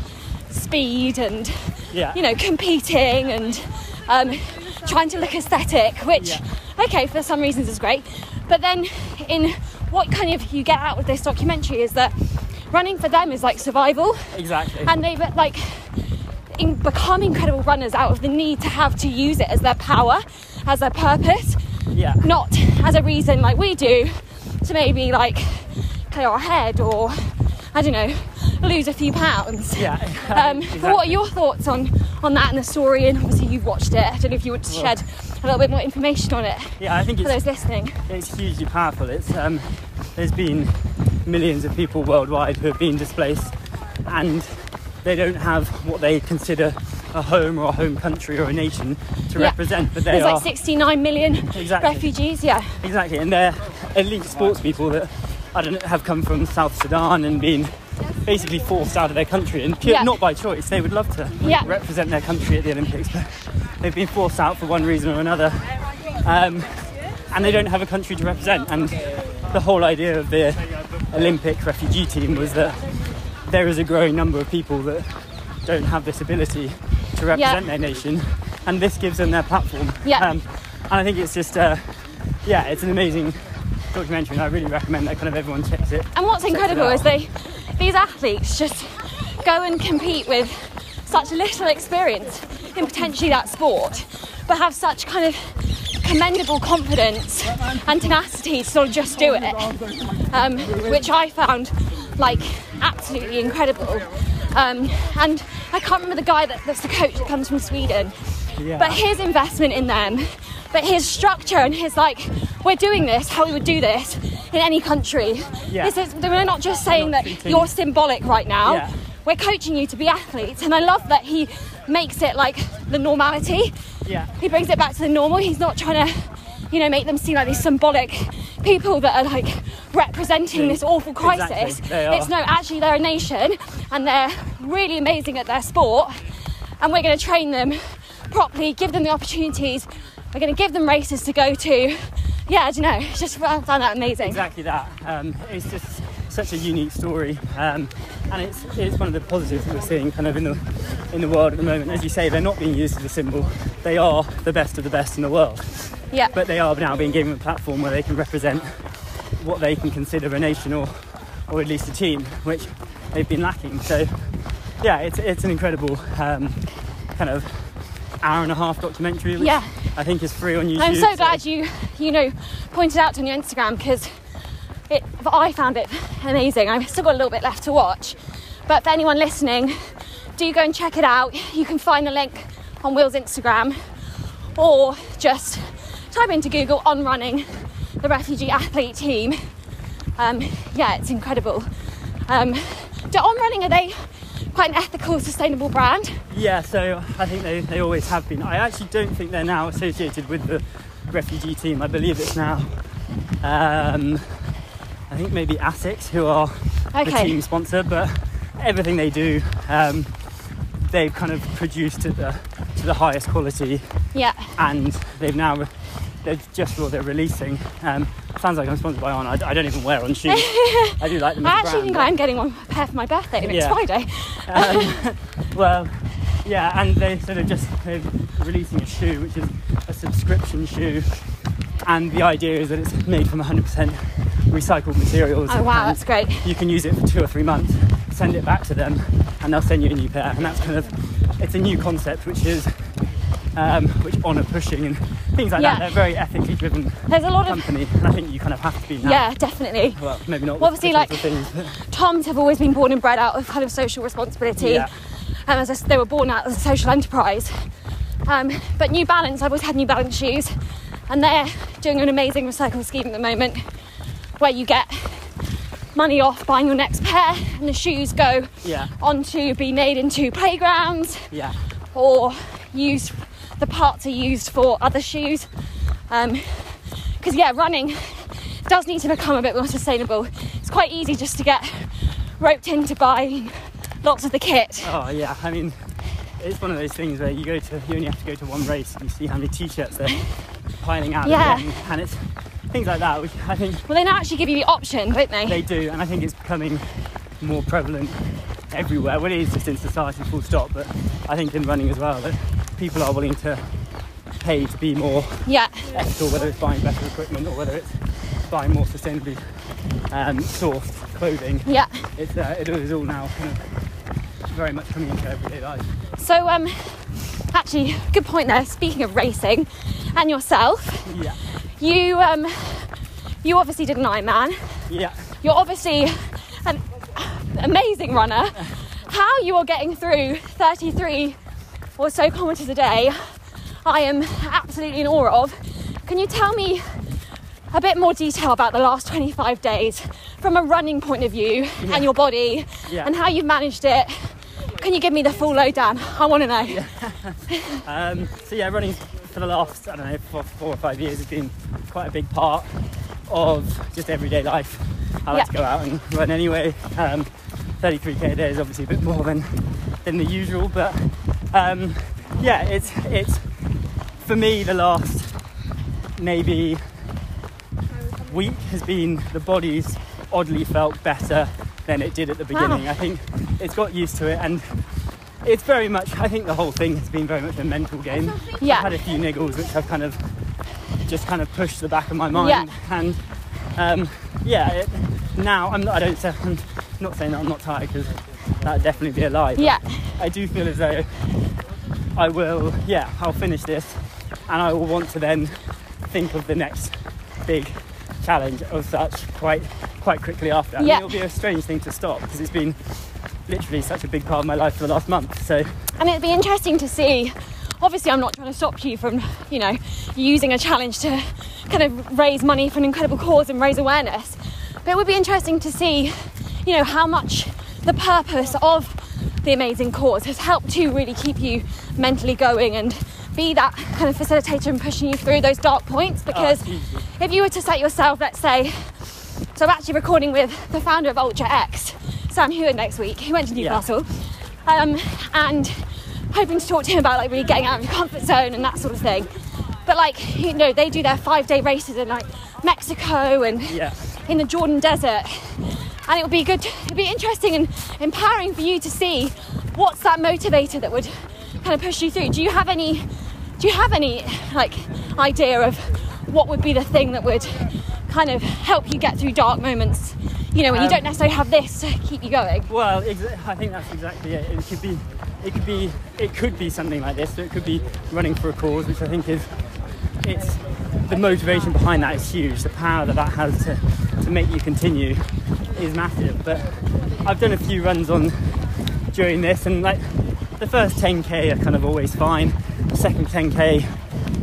speed and Yeah. you know competing and um, trying to look aesthetic, which Yeah. okay for some reasons is great. But then in what kind of you get out of this documentary is that running for them is like survival Exactly. and they've like in, become incredible runners out of the need to have to use it as their power, as their purpose, yeah. not as a reason like we do to maybe like clear our head or I don't know lose a few pounds. Yeah. Um, exactly. What are your thoughts on on that and the story? And obviously you've watched it. I don't know if you want to Well- shed a little bit more information on it Yeah, I think for it's those listening. it's hugely powerful. It's um, there's been millions of people worldwide who have been displaced, and they don't have what they consider a home or a home country or a nation to Yeah. represent. But There's are like 69 million Exactly. refugees. Yeah, exactly, and they're elite sports people that I don't know, have come from South Sudan and been basically forced out of their country, and pure, Yeah. not by choice. They would love to Yeah. represent their country at the Olympics, but they've been forced out for one reason or another, um, and they don't have a country to represent. And the whole idea of the Olympic refugee team was that there is a growing number of people that don't have this ability to represent their nation, and this gives them their platform. Yeah. Um, and I think it's just, uh, yeah, it's an amazing documentary, and I really recommend that kind of everyone checks it. And what's incredible is they, these athletes just go and compete with such little experience in potentially that sport, but have such kind of commendable confidence and tenacity to sort of just do it, um, which I found like absolutely incredible. Um, and I can't remember the guy that, that's the coach that comes from Sweden, Yeah. but his investment in them, but his structure and his like, we're doing this how we would do this in any country. Yeah. This is we're not just saying not that you're symbolic right now. Yeah. We're coaching you to be athletes, and I love that he makes it like the normality. Yeah. He brings it back to the normal. He's not trying to, you know, make them seem like these symbolic people that are like representing this awful crisis. Exactly. It's no, actually they're a nation, and they're really amazing at their sport, and we're going to train them properly, give them the opportunities. We're going to give them races to go to. Yeah, I don't know. It's just I found that amazing. Exactly that. Um, it's just such a unique story, um, and it's it's one of the positives that we're seeing kind of in the in the world at the moment. As you say, they're not being used as a symbol. They are the best of the best in the world, Yeah. but they are now being given a platform where they can represent what they can consider a nation or or at least a team, which they've been lacking. So yeah, it's it's an incredible um, kind of hour and a half documentary. Yeah. I think is free on YouTube. I'm so glad you, you know, pointed out on your Instagram because it, I found it amazing. I've still got a little bit left to watch, but for anyone listening, do go and check it out. You can find the link on Will's Instagram, or just type into Google "on running the refugee athlete team." Um, yeah, it's incredible. Um, do on running are they quite an ethical, sustainable brand? Yeah, so I think they, they always have been. I actually don't think they're now associated with the refugee team. I believe it's now, um, I think maybe ASICS who are the team sponsor, but everything they do, um, they've kind of produced at the to the highest quality, Yeah. and they've now they've just well they're releasing. Um, sounds like I'm sponsored by On. I, I don't even wear On shoes. (laughs) I do like them. I actually brand, think but- I am getting one pair for my birthday next Yeah. Friday. Um, (laughs) (laughs) well, yeah, and they sort of just they're releasing a shoe, which is a subscription shoe, and the idea is that it's made from 100% recycled materials. Oh wow, that's great. You can use it for two or three months, send it back to them, and they'll send you a new pair. And that's kind of it's a new concept, which is um, which honour pushing and things like Yeah. that. They're very ethically driven There's a lot of company, and I think you kind of have to be now. yeah, definitely. Well, maybe not. Well, obviously, like- things, Toms have always been born and bred out of kind of social responsibility. Yeah. Um, as a, they were born out of a social enterprise. Um, but New Balance, I've always had New Balance shoes, and they're doing an amazing recycle scheme at the moment where you get money off buying your next pair, and the shoes go yeah, on to be made into playgrounds yeah, or used, the parts are used for other shoes. Um, because, yeah, running does need to become a bit more sustainable. It's quite easy just to get roped into buying lots of the kit. Oh yeah, I mean, it's one of those things where you go to, you only have to go to one race and you see how many t-shirts they're piling out Yeah. and it's things like that, which I think Well, they now actually give you the option, don't they? they do, and I think it's becoming more prevalent everywhere. Well, it is just in society, full stop, but I think in running as well that people are willing to pay to be more yeah, ethical, whether it's buying better equipment or whether it's buying more sustainably um, sourced clothing. yeah. It's uh, it is all now kind of very much coming into everyday life. So, um, actually, good point there. Speaking of racing and yourself, Yeah, you, um, you obviously did an Ironman. yeah. You're obviously an amazing runner. How you are getting through 33 or so kilometres a day, I am absolutely in awe of. Can you tell me a bit more detail about the last 25 days from a running point of view and your body Yeah. and how you've managed it? Can you give me the full lowdown? I want to know. (laughs) Um, so yeah, running for the last I don't know four, four or five years it's been quite a big part of just everyday life. I like Yeah. to go out and run anyway. Um, 33k a day is obviously a bit more than than the usual, but um, yeah, it's it's for me the last maybe week has been the body's oddly felt better than it did at the beginning. I think it's got used to it and it's very much I think the whole thing has been very much a mental game. Yeah. I've had a few niggles which have kind of just kind of pushed the back of my mind Yeah. and um, yeah it, now I'm not, I don't say I'm not saying that I'm not tired because that'd definitely be a lie Yeah, I do feel as though I will yeah I'll finish this and I will want to then think of the next big challenge of such quite quite quickly after and Yeah. it'll be a strange thing to stop because it's been literally such a big part of my life for the last month so and it'd be interesting to see. Obviously, I'm not trying to stop you from, you know, using a challenge to kind of raise money for an incredible cause and raise awareness. But it would be interesting to see, you know, how much the purpose of the amazing cause has helped to really keep you mentally going and be that kind of facilitator and pushing you through those dark points. Ah, because easy. if you were to set yourself, let's say, so I'm actually recording with the founder of Ultra X, Sam Heward, next week. He went to Yeah. Newcastle, um, and hoping to talk to him about like really getting out of your comfort zone and that sort of thing. But like you know, they do their five day races in like Mexico and yeah in the Jordan Desert, and it would be good. It'd be interesting and empowering for you to see what's that motivator that would kind of push you through. Do you have any? Do you have any like idea of what would be the thing that would kind of help you get through dark moments? You know, when you Um, don't necessarily have this to keep you going. Well, exa- I think that's exactly it. It could be, it could be, it could be something like this. So it could be running for a cause, which I think is, it's the motivation behind that is huge. The power that that has to, to make you continue is massive. But I've done a few runs on during this, and like the first 10k are kind of always fine. The second 10k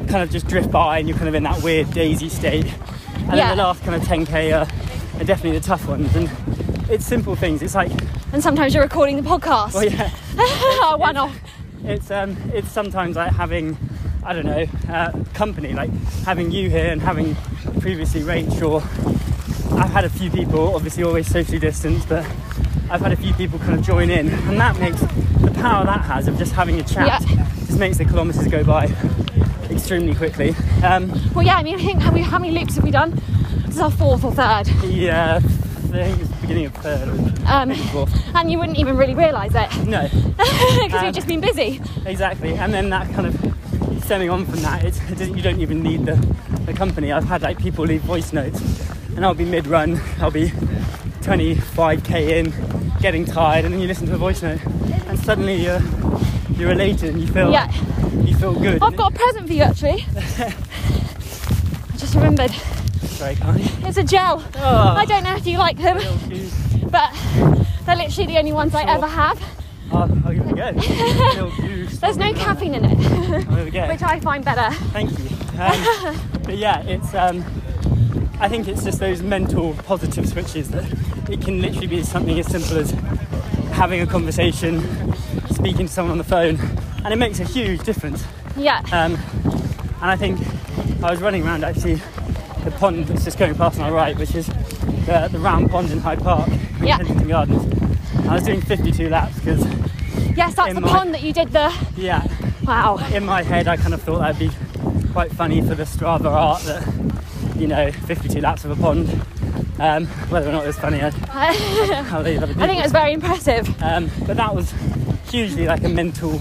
kind of just drift by, and you're kind of in that weird daisy state. And Yeah. then the last kind of 10k are, are definitely the tough ones. And it's simple things. It's like And sometimes you're recording the podcast. well, yeah, (laughs) One off. it's um, it's sometimes like having, I don't know, uh, company, like having you here and having previously Rachel. I've had a few people, obviously always socially distanced, but I've had a few people kind of join in, and that makes the power that has of just having a chat Yeah. just makes the kilometres go by extremely quickly. Um, Well, yeah, I mean, I think how, we, how many loops have we done? This is our fourth or third. yeah, I think it's the beginning of third. Um, and you wouldn't even really realise it No, (laughs) because Um, you've just been busy. exactly. And then that kind of stemming on from that, it's, it you don't even need the, the company. I've had like people leave voice notes, and I'll be mid-run, I'll be 25k in, getting tired, and then you listen to a voice note, and suddenly you're you're elated and you feel Yeah. you feel good. I've got a present for you actually. (laughs) I just remembered. Very kind. It's a gel. Oh, I don't know if you like them, but they're literally the only ones I ever have. Oh, I'll give it a go. (laughs) There's no caffeine in it, there we go. which I find better. Thank you. Um, (laughs) but yeah, it's. Um, I think it's just those mental positive switches that it can literally be something as simple as having a conversation, speaking to someone on the phone, and it makes a huge difference. Yeah. Um, and I think I was running around actually the pond that's just going past my right, which is the, the round pond in Hyde Park, in Yeah. Kensington Gardens. I was doing 52 laps because, Yes, that's the my- pond that you did the. yeah, Wow. in my head, I kind of thought that'd be quite funny for the Strava art that, you know, 52 laps of a pond. Um, whether or not it was funny, I, (laughs) I I'll leave other think it was very impressive. Um, but that was hugely like a mental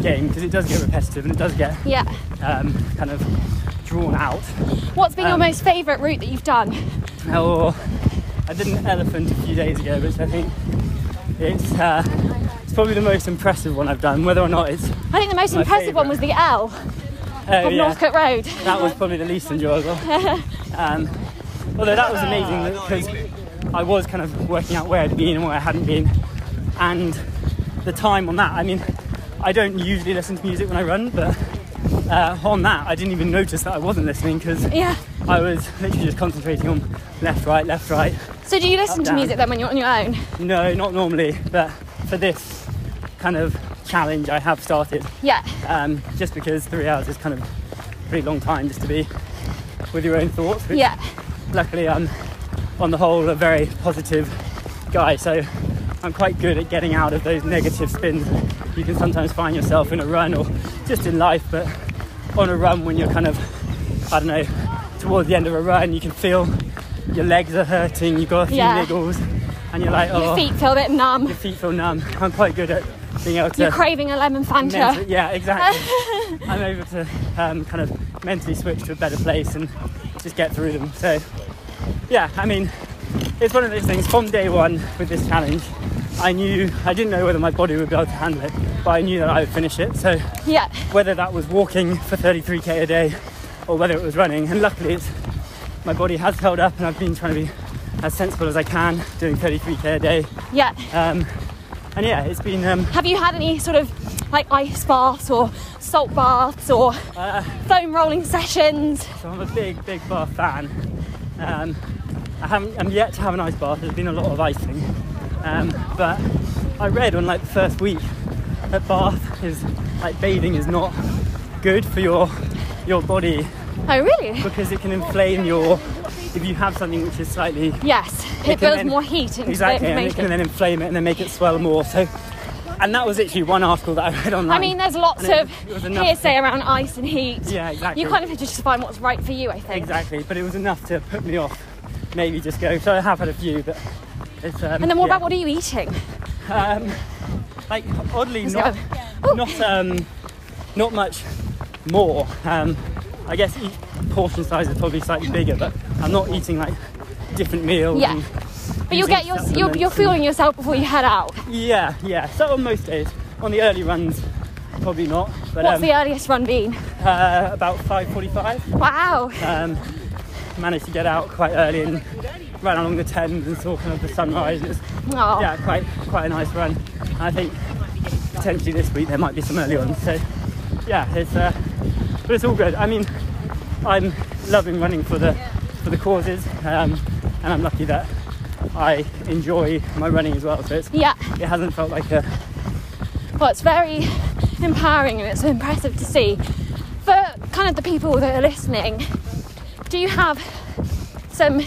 game because it does get repetitive and it does get Yeah. um, kind of drawn out. What's been your Um, most favourite route that you've done? Oh, I did an elephant a few days ago, which I think it's, uh, it's probably the most impressive one I've done. Whether or not it's I think the most impressive one was the L oh, of yeah, Northcote Road. that was probably the least enjoyable. (laughs) Um, although that was amazing because I was kind of working out where I'd been and where I hadn't been, and the time on that. I mean, I don't usually listen to music when I run, but uh, on that I didn't even notice that I wasn't listening because Yeah. I was literally just concentrating on left, right, left, right. So do you listen Up, to down. music then when you're on your own? No, not normally, but for this kind of challenge, I have started Yeah. um, just because three hours is kind of a pretty long time just to be with your own thoughts. Yeah. luckily I'm on the whole a very positive guy so I'm quite good at getting out of those negative spins you can sometimes find yourself in a run or just in life but on a run when you're kind of I don't know towards the end of a run you can feel your legs are hurting you've got a few Yeah. niggles and you're like oh Your feet feel a bit numb. your feet feel numb (laughs) I'm quite good at being able to You're craving a lemon Mentally- Fanta. yeah, exactly. (laughs) I'm able to um, kind of mentally switch to a better place and just get through them. So, yeah, I mean, it's one of those things. From day one with this challenge, I knew I didn't know whether my body would be able to handle it, but I knew that I would finish it. So, Yeah. whether that was walking for 33k a day or whether it was running, and luckily, it's my body has held up, and I've been trying to be as sensible as I can, doing 33k a day. Yeah. Um, and yeah, it's been um, Have you had any sort of like ice baths or salt baths or uh, foam rolling sessions? So I'm a big, big bath fan. Um, I haven't, I'm yet to have an ice bath. There's been a lot of icing, um, but I read on like the first week that bath is like bathing is not good for your your body Oh, really? because it can inflame your. If you have something which is slightly Yes. It, can builds then- more heat into exactly, and it can then inflame it and then make it swell more. So, and that was literally one article that I read online. I mean, there's lots it- of it hearsay around ice and heat. Yeah, exactly. You kind of have to just find what's right for you, I think. Exactly, but it was enough to put me off. Maybe just go. So I have had a few, but it's. Um, And then what yeah. about what are you eating? Um, like oddly, Let's not not um, not much more. Um, I guess each portion size is probably slightly bigger, but I'm not eating like different meals. Yeah. But you'll get your, you're, you're fueling yourself before you head out. Yeah, yeah. So on most days, on the early runs, probably not. But What's um, the earliest run been? uh, about 5:45. Wow. um, managed to get out quite early and ran along the Thames and saw kind of the sunrise. It was Oh. yeah, quite quite a nice run. And I think potentially this week there might be some early ones. So yeah, it's uh, but it's all good. I mean, I'm loving running for the for the causes, um, and I'm lucky that I enjoy my running as well. So it's, Yeah. it hasn't felt like a Well, it's very empowering and it's impressive to see. For kind of the people that are listening, do you have some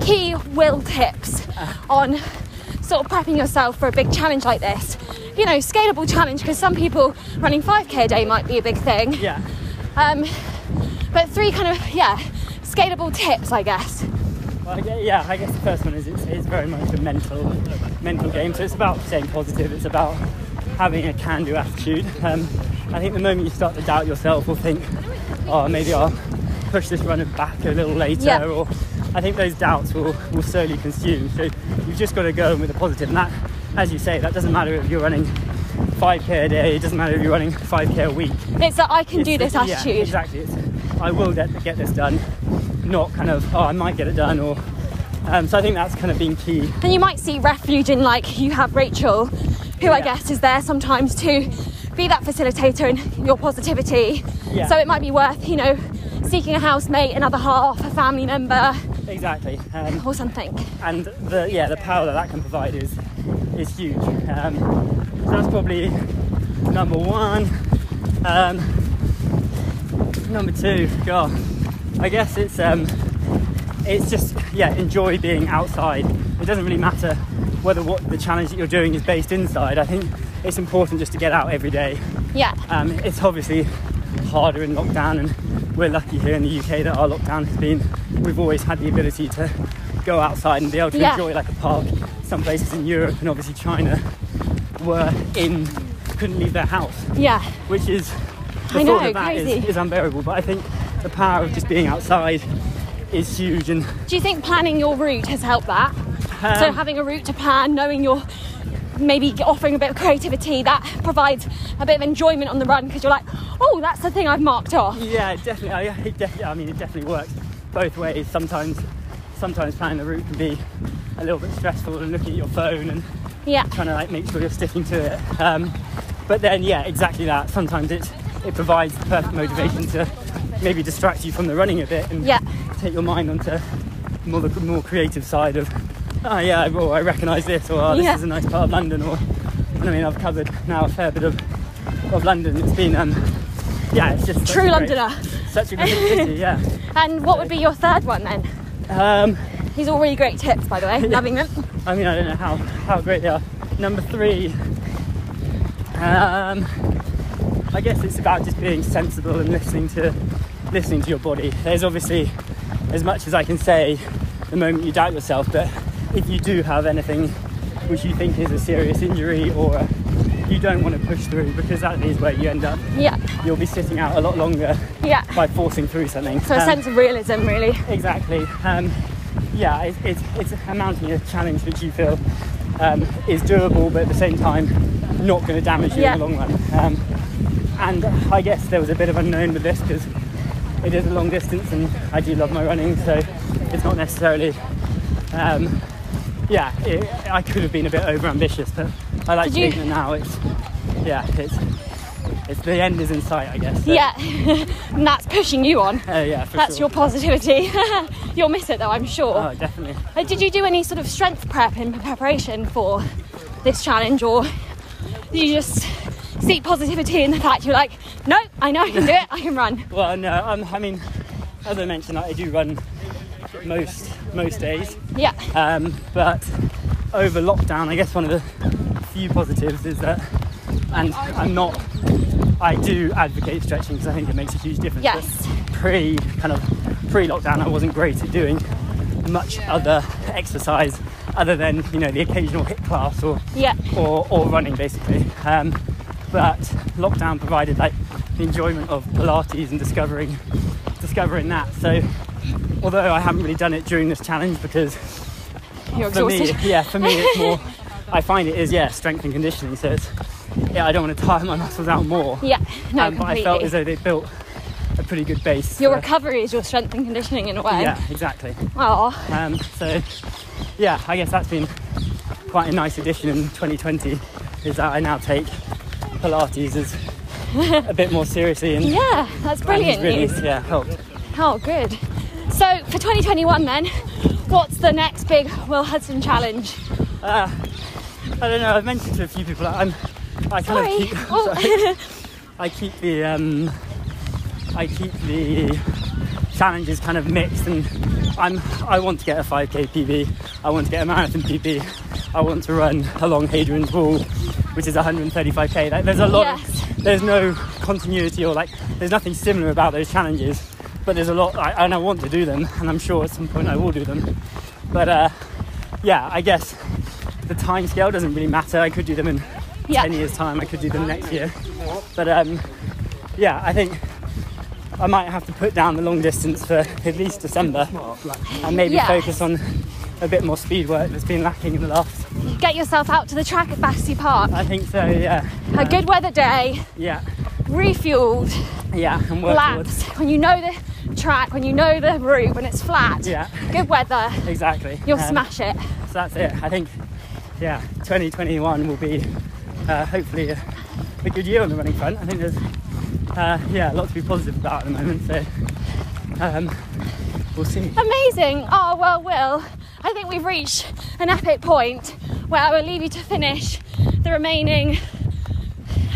key will tips on sort of prepping yourself for a big challenge like this? you know, scalable challenge because some people running 5k a day might be a big thing. Yeah. Um, but three kind of, yeah, scalable tips, I guess. Well, yeah, I guess the first one is it's, it's very much a mental mental game. So it's about staying positive. It's about having a can-do attitude. Um, I think the moment you start to doubt yourself or think, oh, maybe I'll push this runner back a little later, Yeah. or I think those doubts will, will slowly consume. So you've just got to go in with the positive. And that, as you say, that doesn't matter if you're running 5k a day. It doesn't matter if you're running 5k a week. It's that I can do It's- this yeah, attitude. exactly. It's, I will get, get this done, not kind of, oh, I might get it done, or. Um, so I think that's kind of been key. And you might see refuge in like you have Rachel, who I guess is there sometimes to be that facilitator in your positivity. Yeah. So it might be worth, you know, seeking a housemate, another half, a family member, Exactly. Um, or something. and the yeah, the power that that can provide is is huge. Um, so that's probably number one. Um, number two, God, I guess it's um, it's just yeah, enjoy being outside. It doesn't really matter whether what the challenge that you're doing is based inside. I think it's important just to get out every day. Yeah. Um, it's obviously harder in lockdown, and we're lucky here in the UK that our lockdown has been. We've always had the ability to go outside and be able to Yeah. enjoy like a park. Some places in Europe and obviously China were in couldn't leave their house, Yeah. which is the I know, thought of that is, is unbearable. But I think the power of just being outside is huge, and Do you think planning your route has helped that? so um, having a route to plan, knowing you're maybe offering a bit of creativity, that provides a bit of enjoyment on the run because you're like, oh, that's the thing I've marked off. Yeah, definitely. I, it definitely. I mean, it definitely works both ways. Sometimes, sometimes planning the route can be a little bit stressful and looking at your phone and Yeah. trying to like make sure you're sticking to it. Um, but then, yeah, exactly that. Sometimes it it provides the perfect motivation to maybe distract you from the running a bit and Yeah. take your mind onto more the more creative side of. Oh (laughs) yeah, oh, I recognise this, or oh, this Yeah. is a nice part of London, or I mean I've covered now a fair bit of of London. It's been um, yeah, it's just True a great- Londoner. such a great city, (laughs) yeah. And what would be your third one then? Um, These are all really great tips, by the way. (laughs) Loving them. I mean, I don't know how, how great they are. Number three, um, I guess it's about just being sensible and listening to listening to your body. There's obviously as much as I can say the moment you doubt yourself, but if you do have anything which you think is a serious injury or you don't want to push through because that is where you end up. Yeah. You'll be sitting out a lot longer Yeah. by forcing through something. So a Um, sense of realism, really. Exactly. Um, yeah, it's, it's, it's a mounting a challenge which you feel um, is doable, but at the same time not going to damage you Yeah. in the long run. Um, and I guess there was a bit of unknown with this because it is a long distance, and I do love my running, so it's not necessarily. Um, yeah, it, I could have been a bit overambitious, but I like Did to you- think that now it's yeah, it's it's the end is in sight, I guess. So, Yeah. (laughs) and that's pushing you on. uh, yeah, for That's sure. your positivity. (laughs) You'll miss it though, I'm sure. Oh, definitely. Uh, Did you do any sort of strength prep in preparation for this challenge, or you just seek positivity in the fact you're like, no, I know I can do it, I can run? (laughs) Well, no, um, I mean, as I mentioned, I do run most most days, Yeah, um, but over lockdown, I guess one of the few positives is that, and I'm not, I do advocate stretching because I think it makes a huge difference. Yes. But Pre kind of pre lockdown, I wasn't great at doing much other exercise other than you know the occasional HIIT class or yeah, or, or running basically. Um, but lockdown provided like the enjoyment of Pilates and discovering discovering that. So although I haven't really done it during this challenge because you're for me, yeah, for me it's more. (laughs) I find it is yeah strength and conditioning. So it's yeah I don't want to tire my muscles out more. Yeah, no, Um, but I felt as though they built a pretty good base. Your for- recovery is your strength and conditioning in a way. yeah, exactly. Oh, Um, so, yeah, I guess that's been quite a nice addition in 2020. Is that I now take Pilates as (laughs) a bit more seriously and yeah, that's brilliant really, news. Yeah, helped. Oh, good. So for 2021, then, what's the next big Will Hudson challenge? Uh, I don't know. I've mentioned to a few people. I'm. I kind Sorry. of keep. (laughs) Oh. sorry. I keep the. Um, I keep the challenges kind of mixed, and I'm. I want to get a 5k PB. I want to get a marathon PB. I want to run along Hadrian's Wall. which is 135k. Like, there's a lot. Yes. Of, there's no continuity or like there's nothing similar about those challenges, but there's a lot, I, and I want to do them, (laughs) and I'm sure at some point I will do them. But uh, yeah, I guess the time scale doesn't really matter. I could do them in Yeah. 10 years' time. I could do them next year. But um, yeah, I think I might have to put down the long distance for at least December and maybe Yes. focus on a bit more speed work that's been lacking in the last. Get yourself out to the track at Battersea Park. I think so. Yeah. A good weather day, Yeah. refueled, Yeah. (laughs) And. When you know the track, when you know the route, when it's flat. Yeah. Good weather, Exactly. you'll Um, smash it. So that's it. I think. Yeah. 2021 will be uh, hopefully a, a good year on the running front. I think there's uh, yeah a lot to be positive about at the moment. So um, we'll see. Amazing. Oh, well, Will, I think we've reached an epic point where I will leave you to finish the remaining.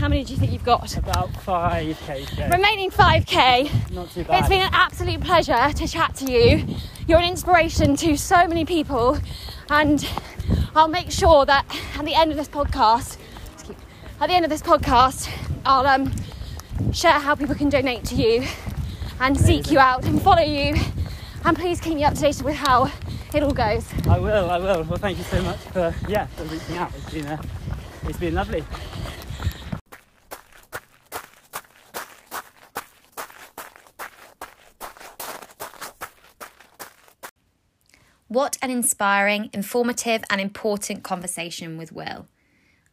How many do you think you've got? About 5k. Remaining 5k. Not too bad. It's been an absolute pleasure to chat to you. You're an inspiration to so many people, and I'll make sure that at the end of this podcast, at the end of this podcast, I'll um, share how people can donate to you and seek you out and follow you. And please keep me up to date with how it all goes. I will, I will. Well, thank you so much for yeah for reaching out. It's been uh, it's been lovely. What an inspiring, informative, and important conversation with Will.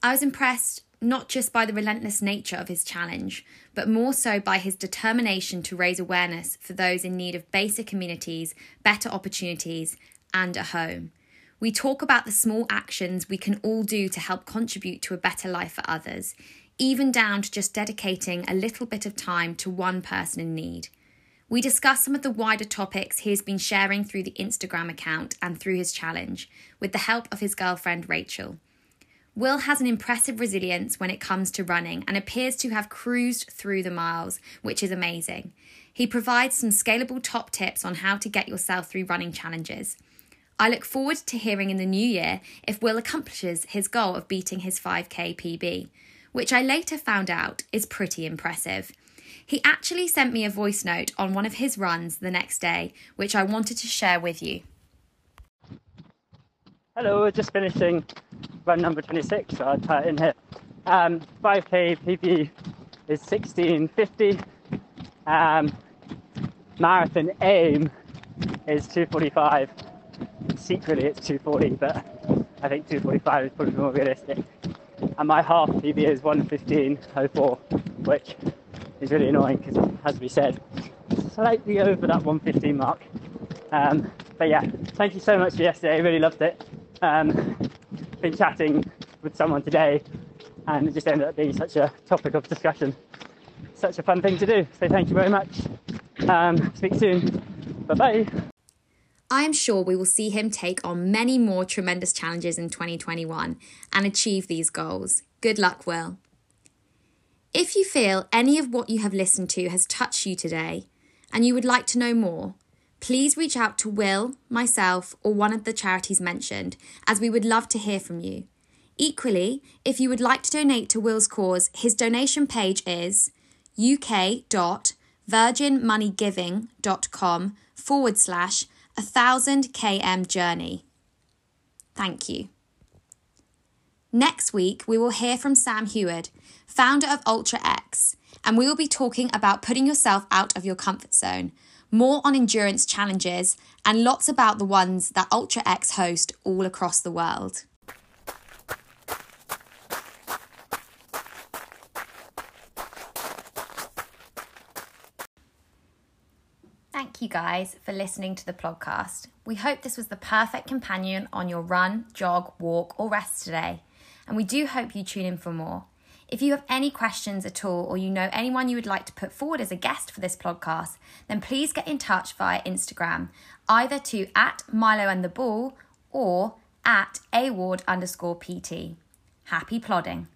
I was impressed not just by the relentless nature of his challenge, but more so by his determination to raise awareness for those in need of basic amenities, better opportunities, and a home. We talk about the small actions we can all do to help contribute to a better life for others, even down to just dedicating a little bit of time to one person in need. We discuss some of the wider topics he has been sharing through the Instagram account and through his challenge, with the help of his girlfriend Rachel. Will has an impressive resilience when it comes to running and appears to have cruised through the miles, which is amazing. He provides some scalable top tips on how to get yourself through running challenges. I look forward to hearing in the new year if Will accomplishes his goal of beating his 5k PB, which I later found out is pretty impressive. He actually sent me a voice note on one of his runs the next day, which I wanted to share with you. Hello, we're just finishing run number 26. So I'll tie it in here. Um, 5k PB is 1650. Um, marathon aim is 245. Secretly, it's 240, but I think 245 is probably more realistic. And my half PB is 115.04, which is really annoying because, as we said, slightly over that 115 mark. Um, but yeah, thank you so much for yesterday. Really loved it. Um, been chatting with someone today, and it just ended up being such a topic of discussion. Such a fun thing to do. So thank you very much. Um, speak soon. Bye bye. I am sure we will see him take on many more tremendous challenges in 2021 and achieve these goals. Good luck, Will. If you feel any of what you have listened to has touched you today and you would like to know more, please reach out to Will, myself, or one of the charities mentioned, as we would love to hear from you. Equally, if you would like to donate to Will's cause, his donation page is uk.virginmoneygiving.com forward slash a thousand km journey. Thank you. Next week, we will hear from Sam Heward, founder of Ultra X, and we will be talking about putting yourself out of your comfort zone, more on endurance challenges, and lots about the ones that Ultra X host all across the world. Thank you guys for listening to the podcast. We hope this was the perfect companion on your run, jog, walk, or rest today. And we do hope you tune in for more. If you have any questions at all, or you know anyone you would like to put forward as a guest for this podcast, then please get in touch via Instagram, either to at Milo and the Ball or at award underscore PT. Happy plodding.